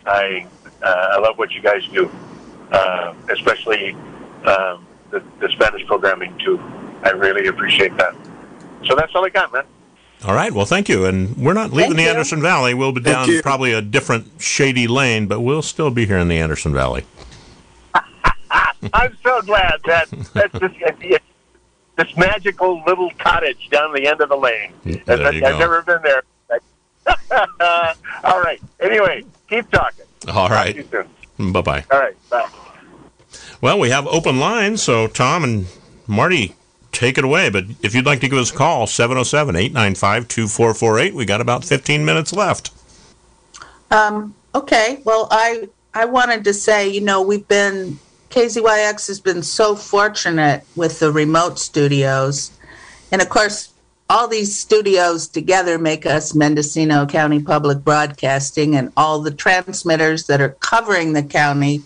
I uh, I love what you guys do, uh, especially um, the, the Spanish programming too. I really appreciate that. So that's all I got, man. All right. Well, thank you. And we're not leaving Thank the you. Anderson Valley. We'll be down probably a different shady lane, but we'll still be here in the Anderson Valley. I'm so glad that that's this, this magical little cottage down the end of the lane. There I've, you I've go. never been there. all right. Anyway, keep talking. All right. Talk to you soon. Bye bye. All right. Bye. Well, we have open lines, so Tom and Marty, take it away. But if you'd like to give us a call, 707 895 2448. We got about 15 minutes left. Um, okay. Well, I I wanted to say, you know, we've been KZYX has been so fortunate with the remote studios, and of course, all these studios together make us Mendocino County Public Broadcasting, and all the transmitters that are covering the county,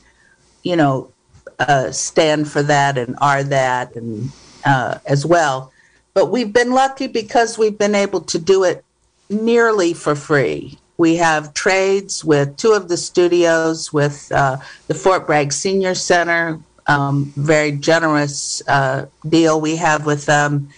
you know, uh, stand for that and are that, and uh, as well. But we've been lucky because we've been able to do it nearly for free. We have trades with two of the studios with uh, the Fort Bragg Senior Center, um, very generous uh, deal we have with them,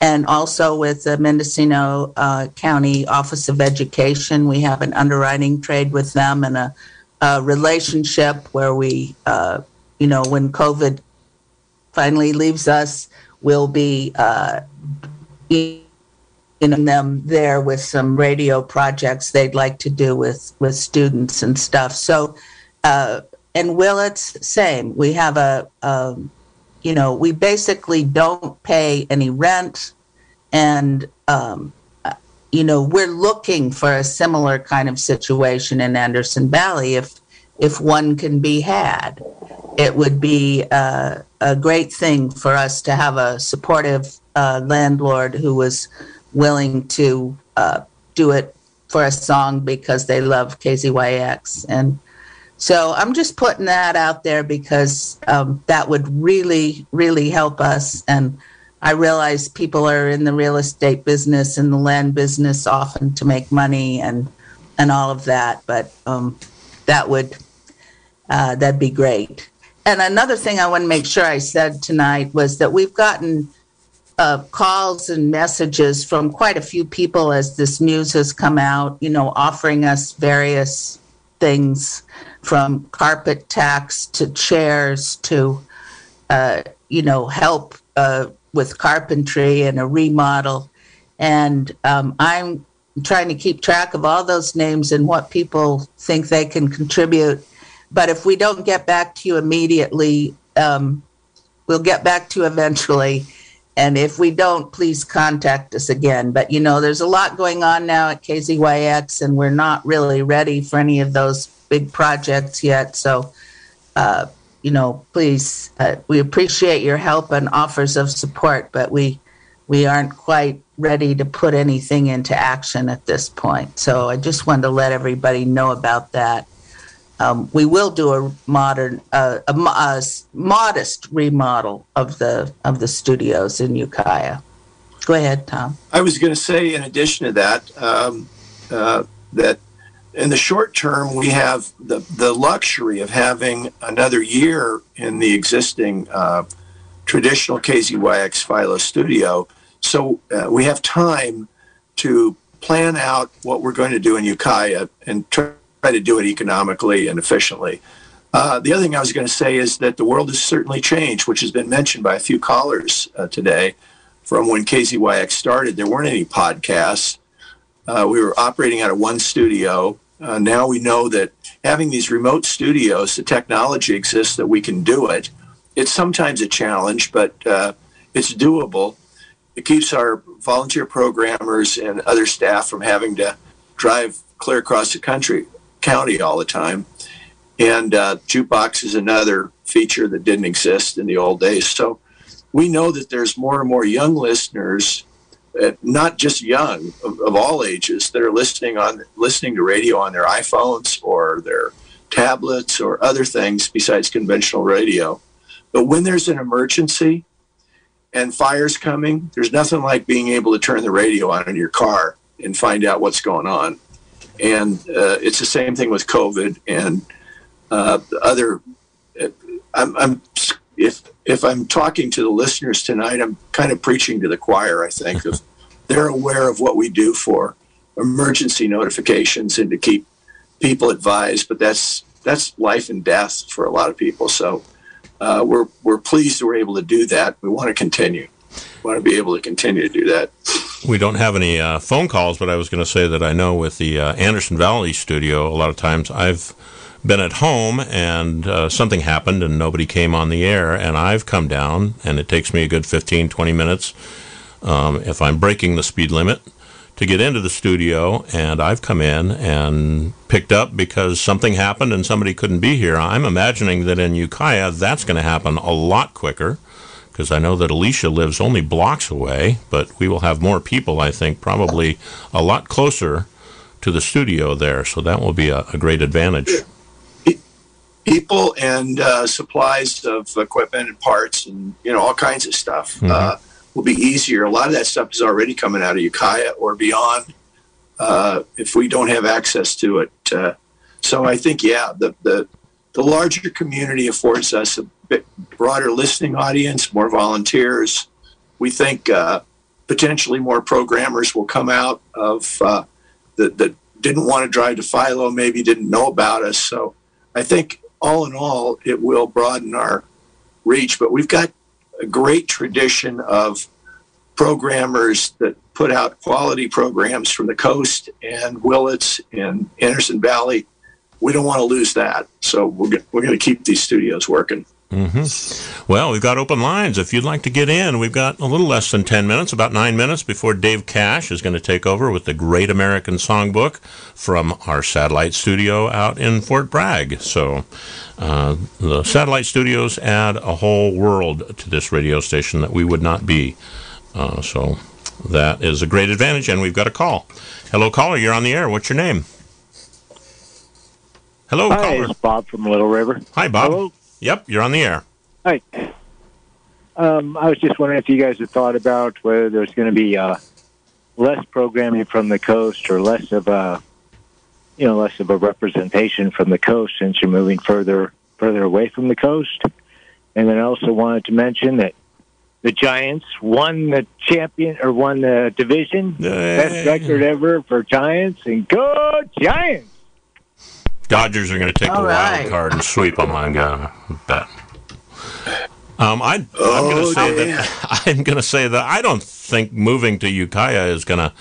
and also with the Mendocino uh, County Office of Education. We have an underwriting trade with them and a, a relationship where we, uh, you know, when COVID finally leaves us, we'll be. Uh, in them there with some radio projects they'd like to do with with students and stuff. So, uh, and Willits, same. We have a, um, you know, we basically don't pay any rent, and um, you know, we're looking for a similar kind of situation in Anderson Valley. If if one can be had, it would be uh, a great thing for us to have a supportive uh, landlord who was willing to uh, do it for a song because they love KZYX. And so I'm just putting that out there because um, that would really, really help us. And I realize people are in the real estate business and the land business often to make money and and all of that, but um, that would uh, that'd be great. And another thing I want to make sure I said tonight was that we've gotten uh, calls and messages from quite a few people as this news has come out, you know, offering us various things from carpet tax to chairs to, uh, you know, help uh, with carpentry and a remodel. And um, I'm trying to keep track of all those names and what people think they can contribute. But if we don't get back to you immediately, um, we'll get back to you eventually. And if we don't, please contact us again. But you know, there's a lot going on now at KZYX, and we're not really ready for any of those big projects yet. So, uh, you know, please, uh, we appreciate your help and offers of support, but we we aren't quite ready to put anything into action at this point. So I just wanted to let everybody know about that. Um, we will do a modern, uh, a, a, modest remodel of the of the studios in Ukiah. Go ahead, Tom. I was going to say, in addition to that, um, uh, that in the short term we have the the luxury of having another year in the existing uh, traditional KZYX Philo studio, so uh, we have time to plan out what we're going to do in Ukiah and try to do it economically and efficiently. Uh, the other thing I was going to say is that the world has certainly changed, which has been mentioned by a few callers uh, today. From when KZYX started, there weren't any podcasts. Uh, we were operating out of one studio. Uh, now we know that having these remote studios, the technology exists that we can do it. It's sometimes a challenge, but uh, it's doable. It keeps our volunteer programmers and other staff from having to drive clear across the country county all the time. And uh, jukebox is another feature that didn't exist in the old days. So we know that there's more and more young listeners, uh, not just young, of, of, all ages, that are listening on listening to radio on their iPhones or their tablets or other things besides conventional radio. But when there's an emergency and fire's coming, there's nothing like being able to turn the radio on in your car and find out what's going on and uh, it's the same thing with COVID and uh, other. I'm, I'm, if if I'm talking to the listeners tonight, I'm kind of preaching to the choir. I think they're aware of what we do for emergency notifications and to keep people advised, but that's that's life and death for a lot of people. So uh, we're we're pleased we're able to do that. We want to continue. Want to be able to continue to do that. We don't have any uh, phone calls, but I was going to say that I know with the uh, Anderson Valley studio, a lot of times I've been at home and uh, something happened and nobody came on the air, and I've come down, and it takes me a good 15, 20 minutes um, if I'm breaking the speed limit to get into the studio, and I've come in and picked up because something happened and somebody couldn't be here. I'm imagining that in Ukiah, that's going to happen a lot quicker because I know that Alicia lives only blocks away, but we will have more people, I think, probably a lot closer to the studio there. So that will be a, a great advantage. People and uh, supplies of equipment and parts and you know all kinds of stuff mm-hmm. uh, will be easier. A lot of that stuff is already coming out of Ukiah or beyond. Uh, if we don't have access to it, uh, so I think yeah, the the the larger community affords us a bit broader listening audience, more volunteers. We think uh, potentially more programmers will come out of uh, that, that didn't want to drive to Philo, maybe didn't know about us. So I think all in all, it will broaden our reach. But we've got a great tradition of programmers that put out quality programs from the coast and Willits and Anderson Valley. We don't want to lose that. So we're, we're going to keep these studios working. Mm-hmm. Well, we've got open lines. If you'd like to get in, we've got a little less than 10 minutes, about nine minutes before Dave Cash is going to take over with the Great American Songbook from our satellite studio out in Fort Bragg. So uh, the satellite studios add a whole world to this radio station that we would not be. Uh, so that is a great advantage, and we've got a call. Hello, caller. You're on the air. What's your name? Hello, Hi, caller. Bob from Little River. Hi, Bob. Hello. Yep, you're on the air. Hi. Um, I was just wondering if you guys had thought about whether there's going to be uh, less programming from the coast or less of a, you know, less of a representation from the coast since you're moving further further away from the coast. And then I also wanted to mention that the Giants won the champion or won the division, best record ever for Giants, and go Giants! Dodgers are going to take All the right. wild card and sweep them. I'm going to bet. Um, I, I'm going to Oh, say damn. that I'm going to say that I don't think moving to Ukiah is going to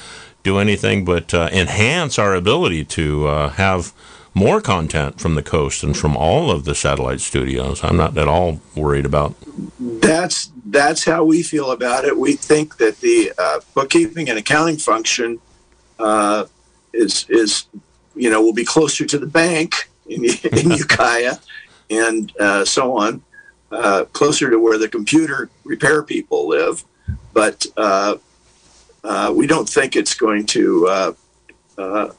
do anything but uh, enhance our ability to uh, have more content from the coast and from all of the satellite studios. I'm not at all worried about. That's that's how we feel about it. We think that the uh, bookkeeping and accounting function uh, is is you know we'll be closer to the bank in, in Ukiah and uh, so on, uh, closer to where the computer repair people live. But uh, uh, we don't think it's going to uh, uh,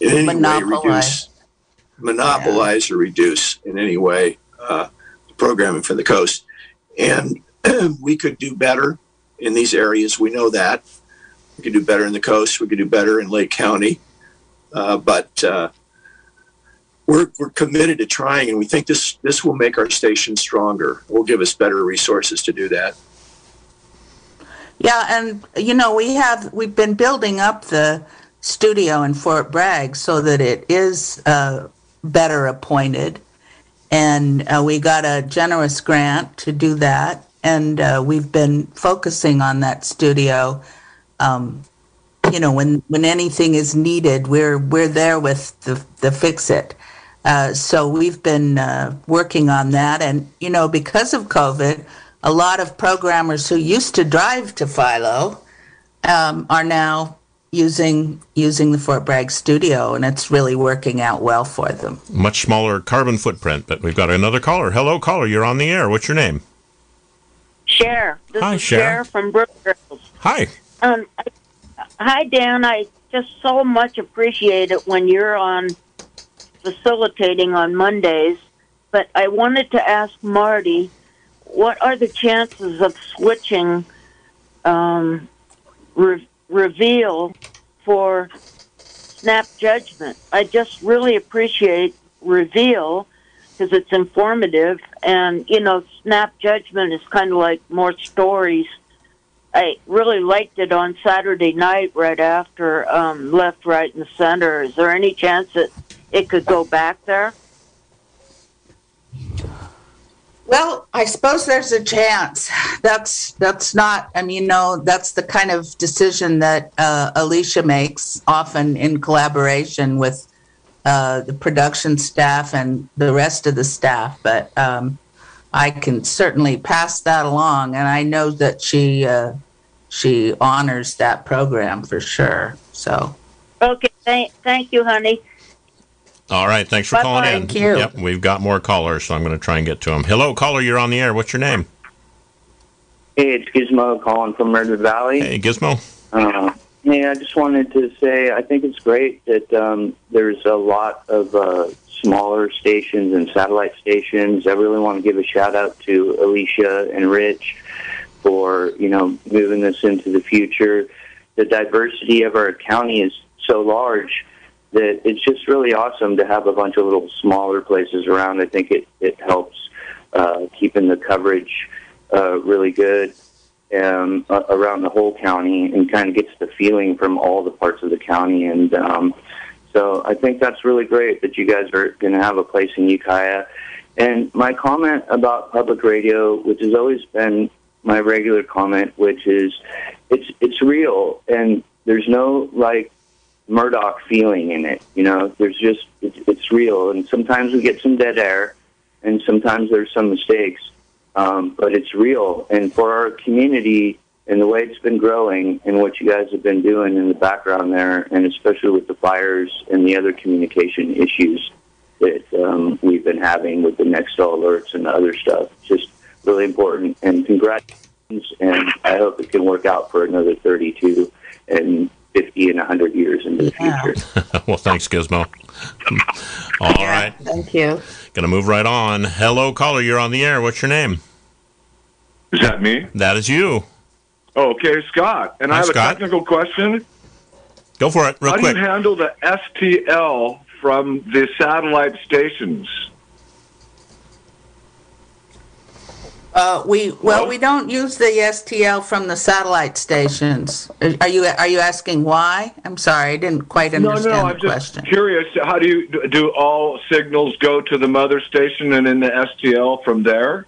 in any way Monopolize. reduce monopolize or reduce in any way uh, programming for the coast. And we could do better in these areas. We know that. We could do better in the coast. We could do better in Lake County. Uh, but uh, we're, we're committed to trying, and we think this, this will make our station stronger. Will give us better resources to do that. Yeah, and you know we have we've been building up the studio in Fort Bragg so that it is uh, better appointed, and uh, we got a generous grant to do that, and uh, we've been focusing on that studio. Um, you know, when when anything is needed, we're we're there with the the fix it. Uh, so we've been uh, working on that, and you know, because of COVID, a lot of programmers who used to drive to Philo um, are now using using the Fort Bragg studio, and it's really working out well for them. Much smaller carbon footprint, but we've got another caller. Hello, caller. You're on the air. What's your name? Cher. This Hi, is Cher. Cher from Brookfield. Hi. Um, I, hi, Dan. I just so much appreciate it when you're on facilitating on Mondays. But I wanted to ask Marty, what are the chances of switching um, re- reveal for snap judgment? I just really appreciate reveal because it's informative, and you know, snap judgment is kind of like more stories. I really liked it on Saturday night right after um, Left, Right, and Center. Is there any chance that it could go back there? Well, I suppose there's a chance. That's that's not. I mean, know, that's the kind of decision that uh, Alicia makes, often in collaboration with uh, the production staff and the rest of the staff. But um, I can certainly pass that along, and I know that she uh, she honors that program for sure. So. Okay, thank, thank you, honey. All right. Thanks for Bye-bye. calling in. Thank you. Yep. We've got more callers, so I'm going to try and get to them. Hello, caller. You're on the air. What's your name? Hey, it's Gizmo calling from Redwood Valley. Hey, Gizmo. Uh, yeah, I just wanted to say I think it's great that um, there's a lot of uh, smaller stations and satellite stations. I really want to give a shout out to Alicia and Rich for you know moving this into the future. The diversity of our county is so large that it's just really awesome to have a bunch of little smaller places around. I think it it helps uh, keeping the coverage uh, really good um, around the whole county and kind of gets the feeling from all the parts of the county. And um, so I think that's really great that you guys are going to have a place in Ukiah. And my comment about public radio, which has always been my regular comment, which is it's it's real and there's no like Murdoch feeling in it. You know, there's just it's, it's real. And sometimes we get some dead air, and sometimes there's some mistakes, um, but it's real. And for our community and the way it's been growing and what you guys have been doing in the background there, and especially with the fires and the other communication issues that um, we've been having with the Nixle alerts and the other stuff, just really important. And congratulations, and I hope it can work out for another 32 and 50 and 100 years into the future. well, thanks, Gizmo. All right. Thank you. Gonna move right on. Hello, caller. You're on the air. What's your name? Is that me? That is you. Okay, Scott. And Hi, I have Scott. a technical question. Go for it, real How quick. do you handle the STL from the satellite stations? Uh, we well, we don't use the STL from the satellite stations. Are you are you asking why? I'm sorry, I didn't quite No, understand no, the I'm just question. curious. How do you do? All signals go to the mother station and in the STL from there?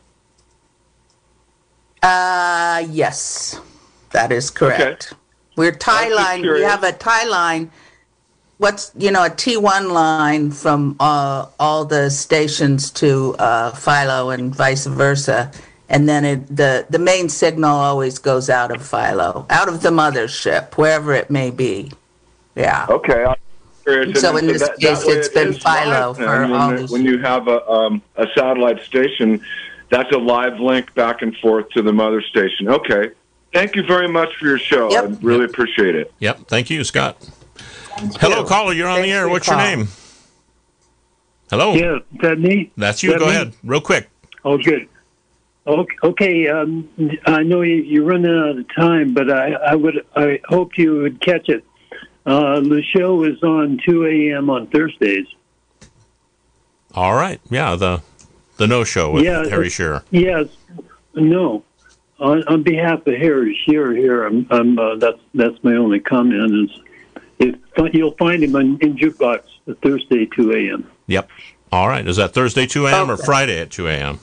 Uh, yes, that is correct. We're tie line. We have a tie line. What's you know a T1 line from uh, all the stations to uh, Philo and vice versa, and then it, the the main signal always goes out of Philo, out of the mothership, wherever it may be. Yeah. Okay. I'm curious. So in this that- case, that it's it been Philo for then. all when, these when you have a um, a satellite station, that's a live link back and forth to the mother station. Okay. Thank you very much for your show. I really appreciate it. Yep. Thank you, Scott. Hello, caller. You're on the air. What's your name? Hello. Yeah, is that me? That's you. That Go me? ahead, real quick. Oh, good. Okay, okay um, I know you, you're running out of time, but I, I would, I hoped you would catch it. Uh, the show is on 2 a.m. on Thursdays. All right. Yeah. The the no show with Yeah, Harry it- Shearer. Yes, no. On, on behalf of Harry Shearer here, I'm, I'm, uh, that's that's my only comment. Is if you'll find him on, in jukebox Thursday 2 a.m. Yep. All right. Is that Thursday 2 a.m. or Friday at 2 a.m.?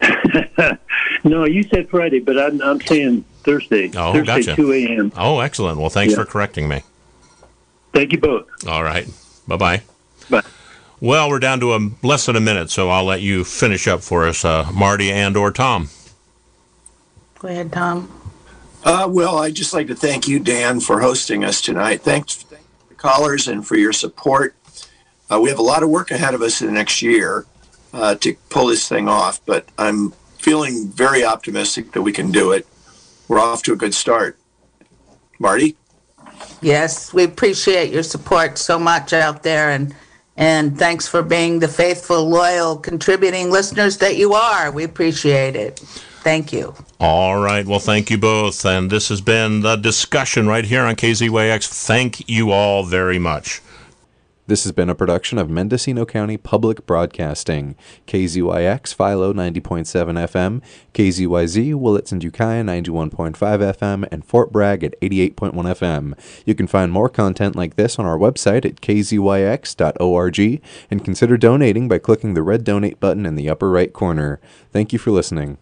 No, you said Friday, but I'm, I'm saying Thursday. Oh, Thursday gotcha. 2 a.m. Oh, excellent. Well, thanks Yeah. for correcting me. Thank you both. All right. Bye bye. Bye. Well, we're down to a, less than a minute, so I'll let you finish up for us, uh, Marty and or Tom. Go ahead, Tom. Uh, well, I'd just like to thank you, Dan, for hosting us tonight. Thanks to the callers and for your support. Uh, we have a lot of work ahead of us in the next year uh, to pull this thing off, but I'm feeling very optimistic that we can do it. We're off to a good start. Marty? Yes, we appreciate your support so much out there, and and thanks for being the faithful, loyal, contributing listeners that you are. We appreciate it. Thank you. All right. Well, thank you both. And this has been the discussion right here on KZYX. Thank you all very much. This has been a production of Mendocino County Public Broadcasting, KZYX Philo 90.7 FM, KZYZ Willits and Ukiah 91.5 FM, and Fort Bragg at 88.1 FM. You can find more content like this on our website at kzyx.org and consider donating by clicking the red donate button in the upper right corner. Thank you for listening.